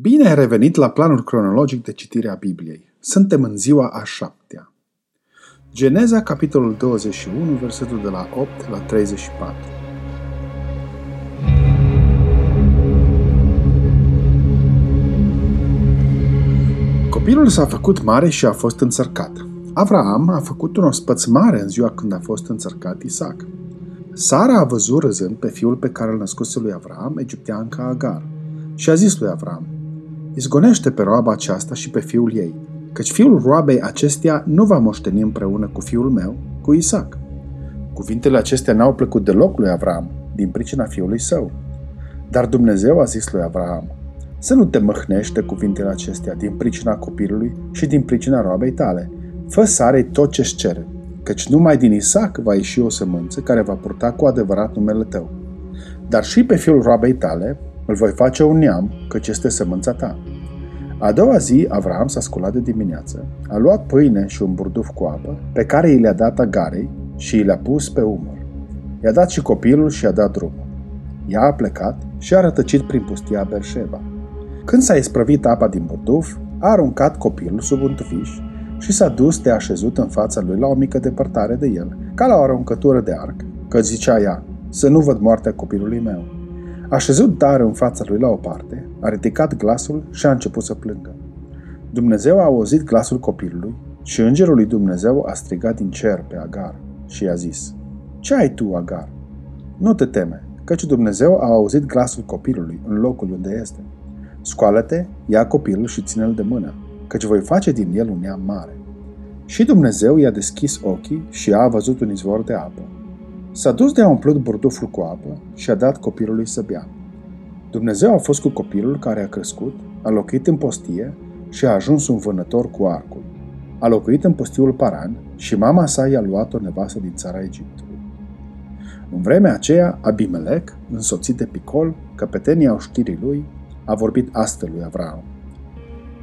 Bine ai revenit la planul cronologic de citire a Bibliei. Suntem în ziua a șaptea. Geneza, capitolul 21, versetul de la 8 la 34. Copilul s-a făcut mare și a fost înțărcat. Avraam a făcut un ospăț mare în ziua când a fost înțărcat Isaac. Sara a văzut râzând pe fiul pe care îl născuse lui Avram, egipteanca Agar, și a zis lui Avram, Izgonește pe roaba aceasta și pe fiul ei, căci fiul roabei acesteia nu va moșteni împreună cu fiul meu, cu Isaac. Cuvintele acestea n-au plăcut deloc lui Avram, din pricina fiului său. Dar Dumnezeu a zis lui Avram, să nu te măhnește cuvintele acestea din pricina copilului și din pricina roabei tale. Fă Sarei tot ce-și cere, căci numai din Isaac va ieși o sămânță care va purta cu adevărat numele tău. Dar și pe fiul roabei tale îl voi face un neam, căci este sămânța ta. A doua zi, Avram s-a sculat de dimineață, a luat pâine și un burduf cu apă, pe care i le-a dat Agarei și i le-a pus pe umăr. I-a dat și copilul și i-a dat drumul. Ea a plecat și a rătăcit prin pustia Berșeba. Când s-a isprăvit apa din burduf, a aruncat copilul sub un tufiș și s-a dus de așezut în fața lui la o mică depărtare de el, ca la o aruncătură de arc, că zicea ea, să nu văd moartea copilului meu. A șezut dar în fața lui la o parte, a ridicat glasul și a început să plângă. Dumnezeu a auzit glasul copilului și îngerul lui Dumnezeu a strigat din cer pe Agar și i-a zis, Ce ai tu, Agar? Nu te teme, căci Dumnezeu a auzit glasul copilului în locul unde este. Scoală-te, ia copilul și ține-l de mână, căci voi face din el un neam mare. Și Dumnezeu i-a deschis ochii și a văzut un izvor de apă. S-a dus de a umplut burduful cu apă și a dat copilului să bea. Dumnezeu a fost cu copilul care a crescut, a locuit în postie și a ajuns un vânător cu arcul. A locuit în postiul Paran și mama sa i-a luat o nevastă din țara Egiptului. În vremea aceea, Abimelec, însoțit de Picol, căpetenia oștirii lui, a vorbit astfel lui Avram.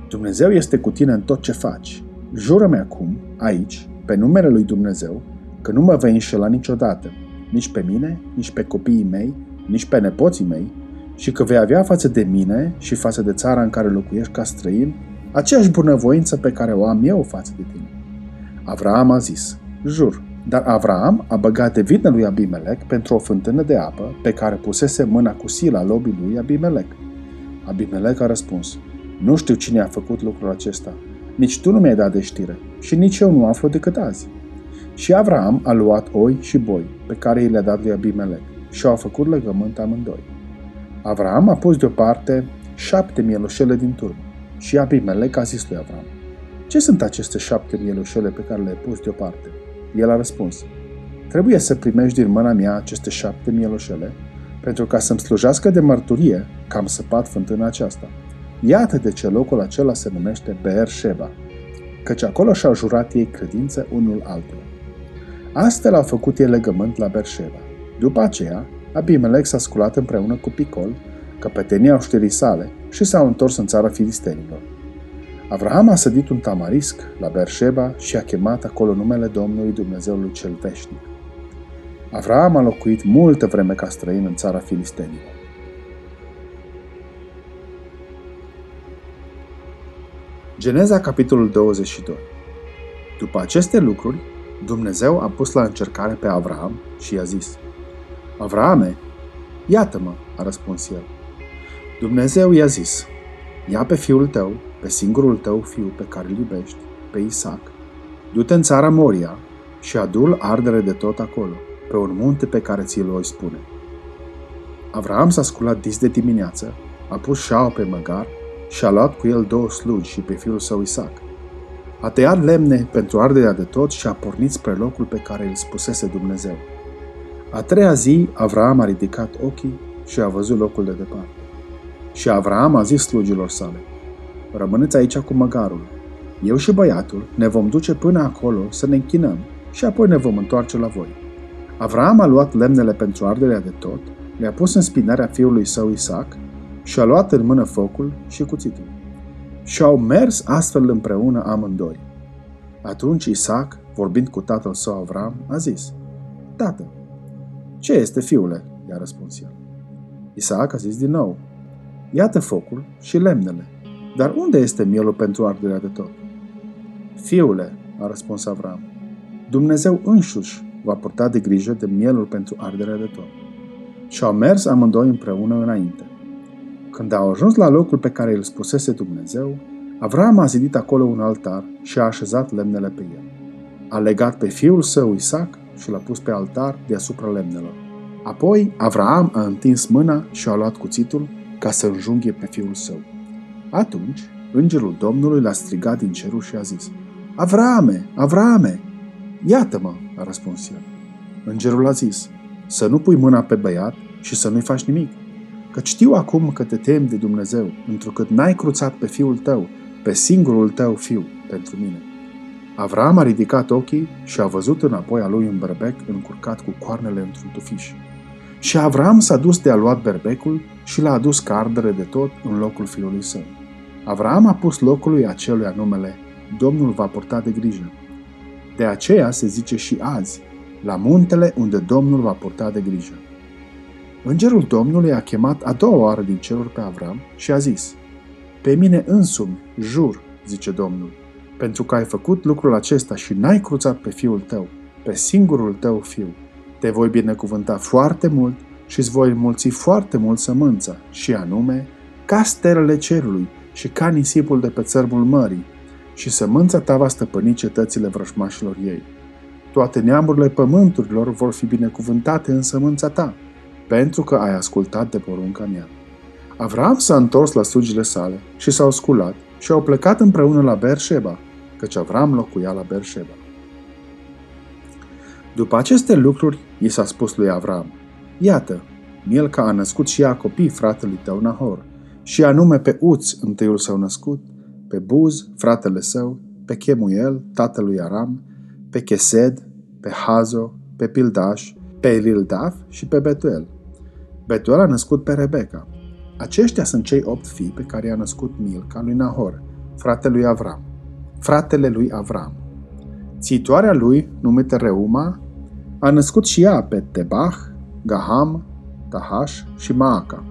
Dumnezeu este cu tine în tot ce faci. Jură-mi acum, aici, pe numele lui Dumnezeu, că nu mă vei înșela niciodată, nici pe mine, nici pe copiii mei, nici pe nepoții mei, și că vei avea față de mine și față de țara în care locuiești ca străin, aceeași bunăvoință pe care o am eu față de tine. Avraam a zis, jur, dar Avraam a băgat de vină lui Abimelec pentru o fântână de apă pe care pusese mâna cu sila lobii lui Abimelec. Abimelec a răspuns, nu știu cine a făcut lucrul acesta, nici tu nu mi-ai dat de știre și nici eu nu aflu decât azi. Și Avram a luat oi și boi pe care i le-a dat lui Abimelec și au făcut legământ amândoi. Avram a pus deoparte șapte mielușele din turmă și Abimelec a zis lui Avram, Ce sunt aceste șapte mielușele pe care le-ai pus deoparte? El a răspuns, Trebuie să primești din mâna mea aceste șapte mielușele pentru ca să-mi slujească de mărturie că am săpat fântâna aceasta. Iată de ce locul acela se numește Beer Sheba, căci acolo și-au jurat ei credință unul altul. Astfel au făcut ei legământ la Berșeva. După aceea, Abimelec s-a sculat împreună cu Picol, căpetenia oștirii sale, și s-au întors în țara filistenilor. Avraham a sădit un tamarisc la Berșeba și a chemat acolo numele Domnului Dumnezeului cel veșnic. Avraham a locuit multă vreme ca străin în țara filistenilor. Geneza, capitolul 22 După aceste lucruri, Dumnezeu a pus la încercare pe Avram și i-a zis, Avrame, iată-mă, a răspuns el. Dumnezeu i-a zis, ia pe fiul tău, pe singurul tău fiu pe care îl iubești, pe Isaac, du-te în țara Moria și adu-l ardere de tot acolo, pe un munte pe care ți-l voi spune. Avram s-a sculat dis de dimineață, a pus șaua pe măgar și a luat cu el două slugi și pe fiul său Isaac. A tăiat lemne pentru arderea de tot și a pornit spre locul pe care îl spusese Dumnezeu. A treia zi, Avram a ridicat ochii și a văzut locul de departe. Și Avram a zis slugilor sale, Rămâneți aici cu măgarul. Eu și băiatul ne vom duce până acolo să ne închinăm și apoi ne vom întoarce la voi. Avram a luat lemnele pentru arderea de tot, le-a pus în spinarea fiului său Isaac și a luat în mână focul și cuțitul. Și au mers astfel împreună amândoi. Atunci Isaac, vorbind cu tatăl său Avram, a zis, Tată, ce este, fiule?" i-a răspuns el. Isaac a zis din nou, Iată focul și lemnele. Dar unde este mielul pentru arderea de tot? Fiule, a răspuns Avram, Dumnezeu însuși va purta de grijă de mielul pentru arderea de tot. Și au mers amândoi împreună înainte. Când au ajuns la locul pe care îl spusese Dumnezeu, Avram a zidit acolo un altar și a așezat lemnele pe el. A legat pe fiul său Isaac și l-a pus pe altar deasupra lemnelor. Apoi Avram a întins mâna și a luat cuțitul ca să înjunghe pe fiul său. Atunci, îngerul Domnului l-a strigat din cerul și a zis, Avrame, Avrame! Iată-mă, a răspuns el. Îngerul a zis, să nu pui mâna pe băiat și să nu-i faci nimic, că știu acum că te temi de Dumnezeu, întrucât n-ai cruțat pe fiul tău, pe singurul tău fiu, pentru mine. Avram a ridicat ochii și a văzut înapoi a lui un berbec încurcat cu coarnele într-un tufiș. Și Avram s-a dus de a luat berbecul și l-a adus ca ardere de tot în locul fiului său. Avram a pus locului acelui numele Domnul va purta de grijă. De aceea se zice și azi, la muntele unde Domnul va purta de grijă. Îngerul Domnului a chemat a doua oară din ceruri pe Avram și a zis, Pe mine însumi, jur, zice Domnul, pentru că ai făcut lucrul acesta și n-ai cruțat pe fiul tău, pe singurul tău fiu, te voi binecuvânta foarte mult și îți voi mulți foarte mult sămânța, și anume, ca stelele cerului și ca nisipul de pe țărmul mării, și sămânța ta va stăpâni cetățile vrăjmașilor ei. Toate neamurile pământurilor vor fi binecuvântate în sămânța ta, pentru că ai ascultat de porunca mea. Avram s-a întors la slujile sale și s-au sculat și au plecat împreună la Berșeba, căci Avram locuia la Berșeba. După aceste lucruri, i s-a spus lui Avram, Iată, Milca a născut și ea copii fratelui tău Nahor, și anume pe Uț, întâiul său născut, pe Buz, fratele său, pe Chemuel, tatălui Aram, pe Chesed, pe Hazo, pe Pildaș, pe Elildaf și pe Betuel. Betuel a născut pe Rebecca. Aceștia sunt cei opt fii pe care i-a născut Milca lui Nahor, fratele lui Avram. Fratele lui Avram. Țitoarea lui, numită Reuma, a născut și ea pe Tebach, Gaham, Tahash și Maaca.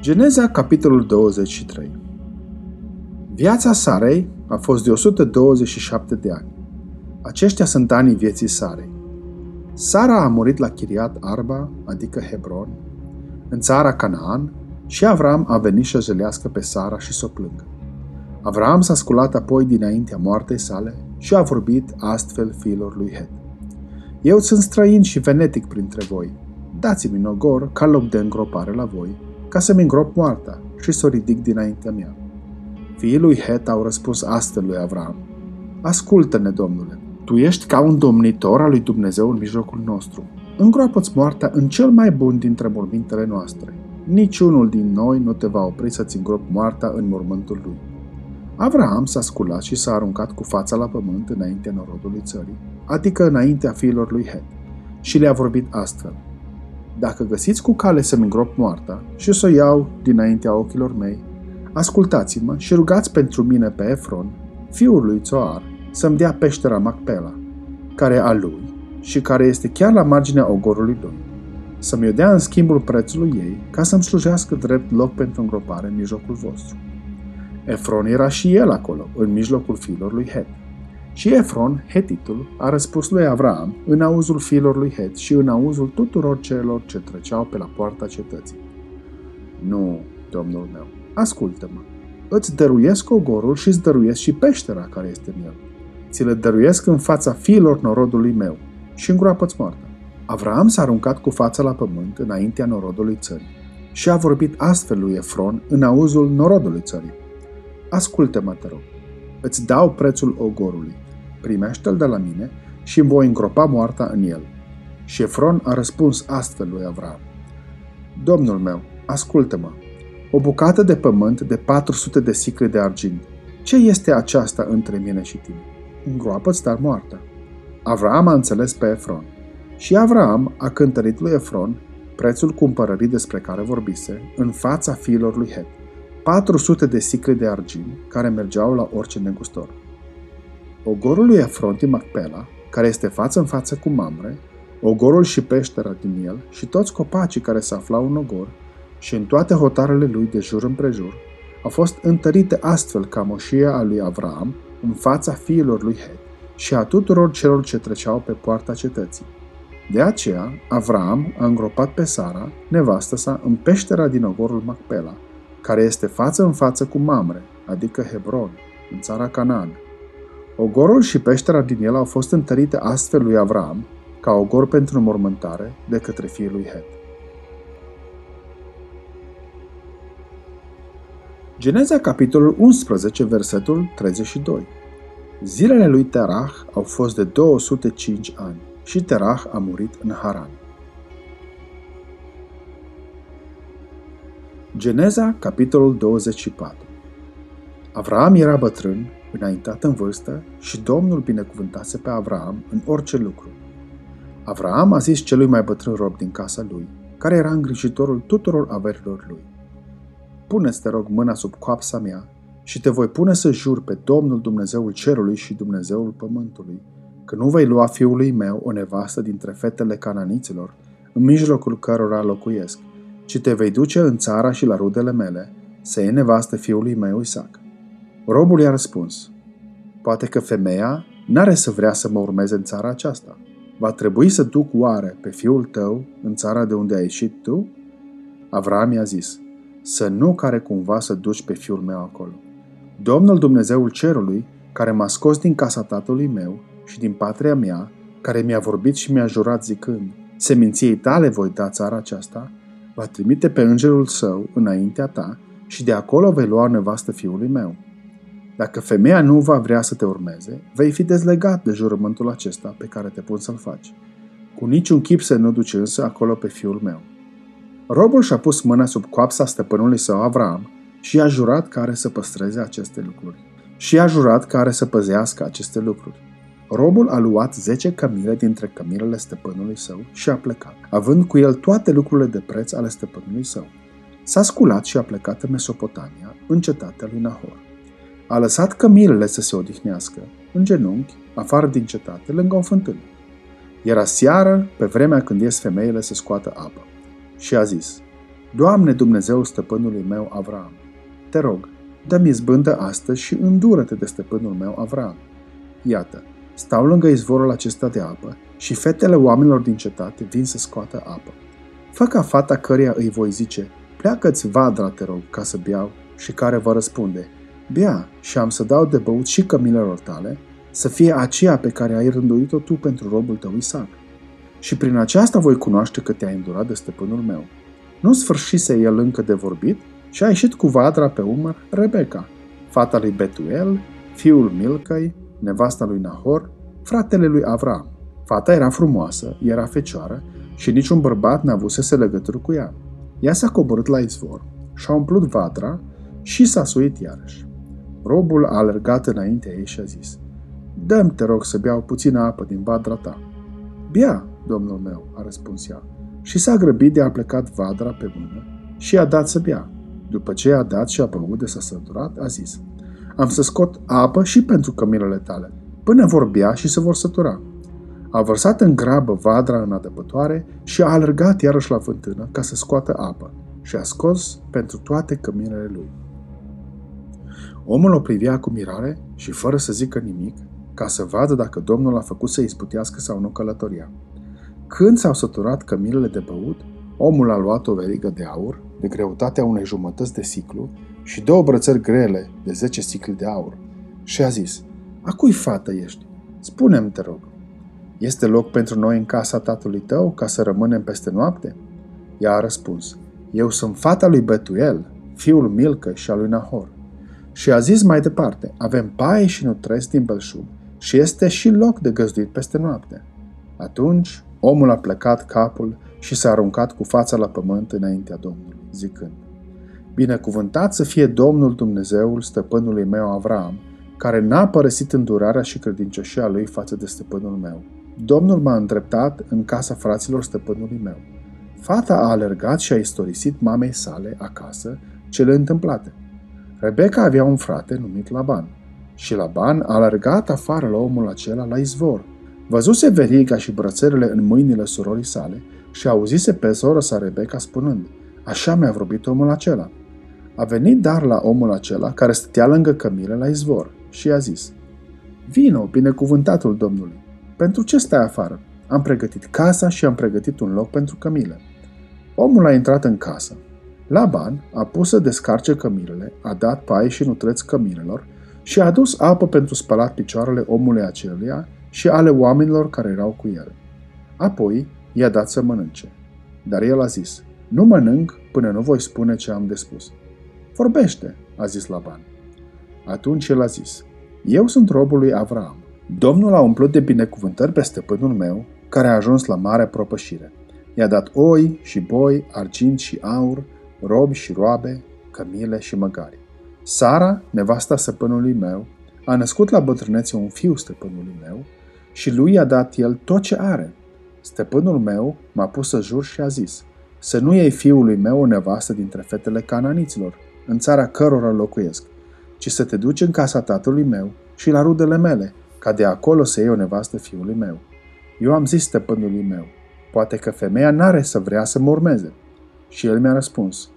Geneza, capitolul 23 Viața Sarei a fost de 127 de ani. Aceștia sunt anii vieții Sarei. Sara a murit la Chiriat Arba, adică Hebron, în țara Canaan, și Avram a venit să jelească pe Sara și să o plângă. Avram s-a sculat apoi dinaintea moartei sale și a vorbit astfel fiilor lui Het. Eu sunt străin și venetic printre voi. Dați-mi un ogor ca loc de îngropare la voi, ca să-mi îngrop moarta și să o ridic dinaintea mea. Fiii lui Het au răspuns astfel lui Avram. Ascultă-ne, Domnule, tu ești ca un domnitor al lui Dumnezeu în mijlocul nostru. Îngroapă-ți moartea în cel mai bun dintre mormintele noastre. Niciunul din noi nu te va opri să-ți îngrop moartea în mormântul lui. Avram s-a sculat și s-a aruncat cu fața la pământ înaintea norodului țării, adică înaintea fiilor lui Het, și le-a vorbit astfel. Dacă găsiți cu cale să-mi îngrop moartea și să o iau dinaintea ochilor mei, ascultați-mă și rugați pentru mine pe Efron, fiul lui Țoar, să-mi dea peștera Macpela, care e a lui și care este chiar la marginea ogorului lui, să-mi o dea în schimbul prețului ei, ca să-mi slujească drept loc pentru îngropare în mijlocul vostru. Efron era și el acolo, în mijlocul fiilor lui Het. Și Efron, Hetitul, a răspuns lui Avram în auzul fiilor lui Het și în auzul tuturor celor ce treceau pe la poarta cetății. Nu, domnul meu, ascultă-mă. Îți dăruiesc ogorul și îți dăruiesc și peștera care este în el. Ți le dăruiesc în fața fiilor norodului meu și îngroapă-ți moartea. Avram s-a aruncat cu fața la pământ înaintea norodului țării și a vorbit astfel lui Efron în auzul norodului țării. Ascultă-mă, te rog. Îți dau prețul ogorului. Primește-l de la mine și îmi voi îngropa moarta în el. Și Efron a răspuns astfel lui Avram. Domnul meu, ascultă-mă. O bucată de pământ de 400 de sicle de argint. Ce este aceasta între mine și tine? Îngroapă-ți dar moartea. Avram a înțeles pe Efron. Și Avram a cântărit lui Efron prețul cumpărării despre care vorbise în fața fiilor lui Het. 400 de sicle de argint care mergeau la orice negustor. Ogorul lui Efronti Macpela, care este față în față cu Mamre, ogorul și peștera din el și toți copacii care se aflau în ogor și în toate hotarele lui de jur împrejur, au fost întărite astfel ca moșia a lui Avram în fața fiilor lui Het și a tuturor celor ce treceau pe poarta cetății. De aceea, Avram a îngropat pe Sara, nevastă sa, în peștera din ogorul Macpela, care este față în față cu Mamre, adică Hebron, în țara Canaan. Ogorul și peștera din el au fost întărite astfel lui Avram, ca ogor pentru mormântare, de către fiul lui Het. Geneza, capitolul 11, versetul 32. Zilele lui Terah au fost de 205 ani și Terah a murit în Haran. Geneza, capitolul 24. Avraam era bătrân, înaintat în vârstă și Domnul binecuvântase pe Avraam în orice lucru. Avraam a zis celui mai bătrân rob din casa lui, care era îngrijitorul tuturor averilor lui. Pune-ți, te rog, mâna sub coapsa mea și te voi pune să jur pe Domnul Dumnezeul cerului și Dumnezeul pământului, că nu vei lua fiului meu o nevastă dintre fetele cananiților, în mijlocul cărora locuiesc, ci te vei duce în țara și la rudele mele, să iei nevastă fiului meu Isaac. Robul i-a răspuns, poate că femeia n-are să vrea să mă urmeze în țara aceasta. Va trebui să duc oare pe fiul tău în țara de unde ai ieșit tu? Avram i-a zis, să nu care cumva să duci pe fiul meu acolo. Domnul Dumnezeul Cerului, care m-a scos din casa tatălui meu și din patria mea, care mi-a vorbit și mi-a jurat zicând, seminției tale voi da țara aceasta, va trimite pe îngerul său înaintea ta și de acolo vei lua nevastă fiului meu. Dacă femeia nu va vrea să te urmeze, vei fi dezlegat de jurământul acesta pe care te pun să-l faci. Cu niciun chip să nu duci însă acolo pe fiul meu. Robul și-a pus mâna sub coapsa stăpânului său Avram și i-a jurat că are să păstreze aceste lucruri. Și i-a jurat că are să păzească aceste lucruri. Robul a luat zece cămile dintre cămilele stăpânului său și a plecat, având cu el toate lucrurile de preț ale stăpânului său. S-a sculat și a plecat în Mesopotamia, în cetatea lui Nahor. A lăsat cămilele să se odihnească, în genunchi, afară din cetate, lângă o fântână. Era seară, pe vremea când ies femeile să scoată apă. Și a zis, Doamne Dumnezeu stăpânului meu Avram, te rog, dă-mi izbândă astăzi și îndură-te de stăpânul meu Avram. Iată, stau lângă izvorul acesta de apă și fetele oamenilor din cetate vin să scoată apă. Fă ca fata căreia îi voi zice, pleacă-ți vadra, te rog, ca să beau, și care va răspunde, bea și am să dau de băut și cămilelor tale, să fie aceea pe care ai rânduit-o tu pentru robul tău Isaac. Și prin aceasta voi cunoaște că te-ai îndurat de stăpânul meu. Nu sfârșise el încă de vorbit și a ieșit cu vadra pe umăr Rebecca, fata lui Betuel, fiul Milcăi, nevasta lui Nahor, fratele lui Avram. Fata era frumoasă, era fecioară și niciun bărbat n-a avusese legătură cu ea. Ea s-a coborât la izvor și-a umplut vadra și s-a suit iarăși. Robul a alergat înaintea ei și a zis, Dăm te rog, să beau puțină apă din vadra ta. Bia, domnul meu, a răspuns ea, și s-a grăbit de a plecat vadra pe mână și a dat să bea. După ce a dat și a băut de s-a săturat, a zis, Am să scot apă și pentru cămilele tale, până vor bea și se vor sătura. A vărsat în grabă vadra în adăpătoare și a alergat iarăși la fântână ca să scoată apă și a scos pentru toate căminele lui. Omul o privea cu mirare și fără să zică nimic, ca să vadă dacă Domnul a făcut să isputească sau nu călătoria. Când s-au săturat cămilele de băut, omul a luat o verigă de aur, de greutatea unei jumătăți de siclu, și două brățări grele de 10 sicli de aur, și a zis, A cui fată ești? Spune-mi, te rog. Este loc pentru noi în casa tatălui tău ca să rămânem peste noapte? Ea a răspuns, Eu sunt fata lui Betuel, fiul Milcă și al lui Nahor. Și a zis mai departe, avem paie și nutresc din belșug și este și loc de găzduit peste noapte. Atunci omul a plecat capul și s-a aruncat cu fața la pământ înaintea Domnului, zicând, Binecuvântat să fie Domnul Dumnezeul stăpânului meu Avram, care n-a părăsit îndurarea și credincioșia lui față de stăpânul meu. Domnul m-a îndreptat în casa fraților stăpânului meu. Fata a alergat și a istorisit mamei sale acasă cele întâmplate. Rebecca avea un frate numit Laban și Laban a alergat afară la omul acela la izvor, Văzuse veriga și brățările în mâinile surorii sale și auzise pe sora sa Rebecca spunând, Așa mi-a vorbit omul acela. A venit dar la omul acela care stătea lângă cămile la izvor și i-a zis, Vino, binecuvântatul Domnului, pentru ce stai afară? Am pregătit casa și am pregătit un loc pentru cămile. Omul a intrat în casă. Laban a pus să descarce cămilele, a dat paie și nutreți cămilelor și a adus apă pentru spălat picioarele omului aceluia și ale oamenilor care erau cu el. Apoi i-a dat să mănânce. Dar el a zis, nu mănânc până nu voi spune ce am de spus. Vorbește, a zis Laban. Atunci el a zis, eu sunt robul lui Avram. Domnul a umplut de binecuvântări pe stăpânul meu, care a ajuns la mare propășire. I-a dat oi și boi, argint și aur, robi și roabe, cămile și măgari. Sara, nevasta stăpânului meu, a născut la bătrânețe un fiu stăpânului meu și lui i-a dat el tot ce are. Stăpânul meu m-a pus să jur și a zis, să nu iei fiului meu o nevastă dintre fetele cananiților, în țara cărora locuiesc, ci să te duci în casa tatălui meu și la rudele mele, ca de acolo să iei o nevastă fiului meu. Eu am zis stăpânului meu, poate că femeia n-are să vrea să mă urmeze. Și el mi-a răspuns,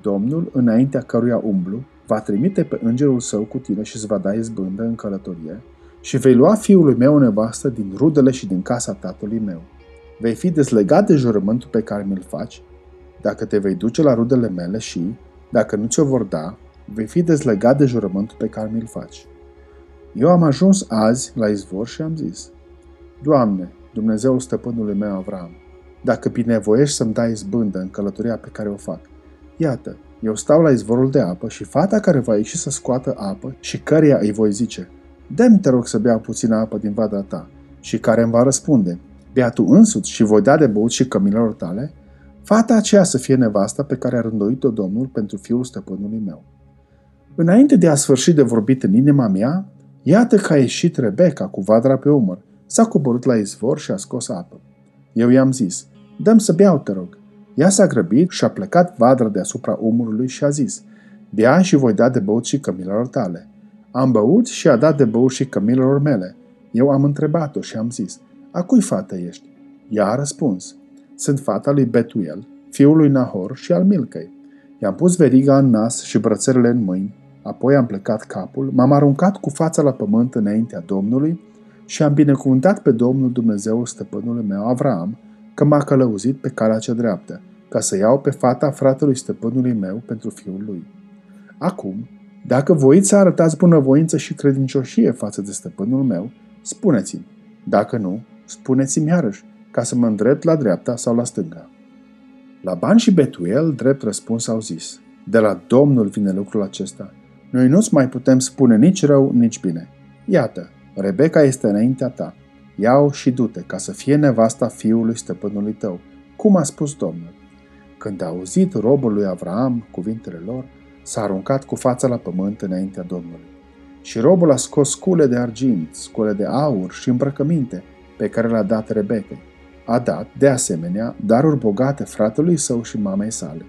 Domnul, înaintea căruia umblu, va trimite pe îngerul său cu tine și îți va da izbândă în călătorie și vei lua fiului meu o nevastă din rudele și din casa tatălui meu. Vei fi dezlegat de jurământul pe care mi-l faci, dacă te vei duce la rudele mele și, dacă nu ți-o vor da, vei fi dezlegat de jurământul pe care mi-l faci. Eu am ajuns azi la izvor și am zis, Doamne, Dumnezeul stăpânului meu Avram, dacă binevoiești să-mi dai izbândă în călătoria pe care o fac, iată, eu stau la izvorul de apă și fata care va ieși să scoată apă și căreia îi voi zice, Dăm te rog să bea puțină apă din vada ta, și care îmi va răspunde, Bea tu însuți și voi da de băut și cămilor tale, fata aceea să fie nevasta pe care a rânduit-o Domnul pentru fiul stăpânului meu. Înainte de a sfârși de vorbit în inima mea, iată că a ieșit Rebecca cu vadra pe umăr, s-a coborât la izvor și a scos apă. Eu i-am zis, dăm să beau, te rog. Ea s-a grăbit și a plecat vadra deasupra umărului și a zis, bea și voi da de băut și cămilor tale. Am băut și a dat de băut și cămilor mele. Eu am întrebat-o și am zis, a cui fată ești? Ea a răspuns, sunt fata lui Betuel, fiul lui Nahor și al Milcăi. I-am pus veriga în nas și brățările în mâini, apoi am plecat capul, m-am aruncat cu fața la pământ înaintea Domnului și am binecuvântat pe Domnul Dumnezeul stăpânului meu Avram, că m-a călăuzit pe calea cea dreaptă, ca să iau pe fata fratelui stăpânului meu pentru fiul lui. Acum, dacă voiți să arătați bunăvoință și credincioșie față de stăpânul meu, spuneți-mi. Dacă nu, spuneți-mi iarăși, ca să mă îndrept la dreapta sau la stânga. Laban și Betuel, drept răspuns, au zis, de la Domnul vine lucrul acesta. Noi nu-ți mai putem spune nici rău, nici bine. Iată, Rebecca este înaintea ta. Ia-o și du-te, ca să fie nevasta fiului stăpânului tău, cum a spus Domnul. Când a auzit robul lui Avram cuvintele lor, s-a aruncat cu fața la pământ înaintea Domnului. Și robul a scos scule de argint, scule de aur și îmbrăcăminte pe care le-a dat Rebecca. A dat, de asemenea, daruri bogate fratelui său și mamei sale.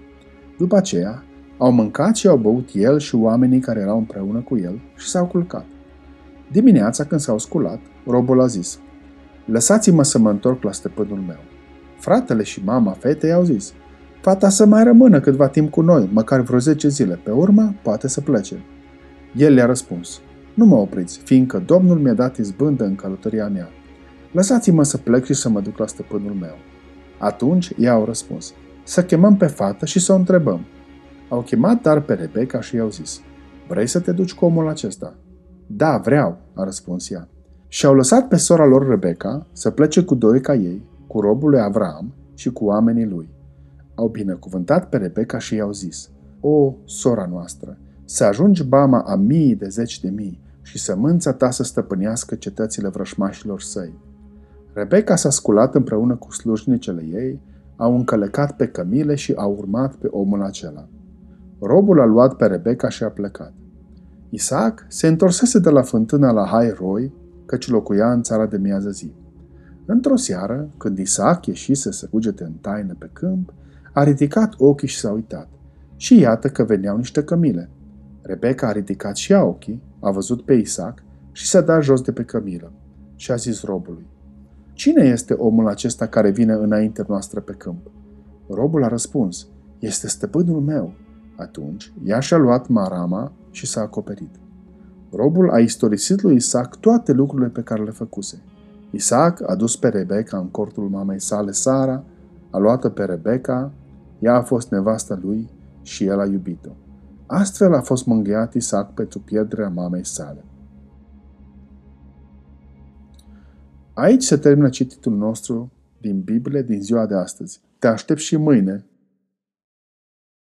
După aceea, au mâncat și au băut el și oamenii care erau împreună cu el și s-au culcat. Dimineața, când s-au sculat, robul a zis, Lăsați-mă să mă întorc la stăpânul meu. Fratele și mama fetei au zis, Fata să mai rămână câtva timp cu noi, măcar vreo 10 zile. Pe urmă, poate să plece. El le-a răspuns, Nu mă opriți, fiindcă Domnul mi-a dat izbândă în călătoria mea. Lăsați-mă să plec și să mă duc la stăpânul meu. Atunci i au răspuns, Să chemăm pe fată și să o întrebăm. Au chemat dar pe Rebecca și i-au zis, Vrei să te duci cu omul acesta? Da, vreau, a răspuns ea. Și au lăsat pe sora lor Rebecca să plece cu doi ca ei, cu robul lui Avram și cu oamenii lui. Au binecuvântat pe Rebecca și i-au zis, O, sora noastră, să ajungi bama a mii de zeci de mii și sămânța ta să stăpânească cetățile vrășmașilor săi. Rebecca s-a sculat împreună cu slujnicele ei, au încălecat pe cămile și au urmat pe omul acela. Robul a luat pe Rebecca și a plecat. Isaac se întorsese de la fântâna la Hai-Roi, căci locuia în țara de miază zi. Într-o seară, când Isaac ieșise să cugete în taină pe câmp, a ridicat ochii și s-a uitat. Și iată că veneau niște cămile. Rebecca a ridicat și ea ochii, a văzut pe Isaac și s-a dat jos de pe cămilă. Și a zis robului, Cine este omul acesta care vine înaintea noastră pe câmp? Robul a răspuns, este stăpânul meu. Atunci, ea și-a luat marama și s-a acoperit. Robul a istorisit lui Isaac toate lucrurile pe care le făcuse. Isaac a dus pe Rebecca în cortul mamei sale, Sara, a luat-o pe Rebecca, ea a fost nevasta lui și el a iubit-o. Astfel a fost mângâiat Isaac pentru pierderea mamei sale. Aici se termină cititul nostru din Biblie din ziua de astăzi. Te aștept și mâine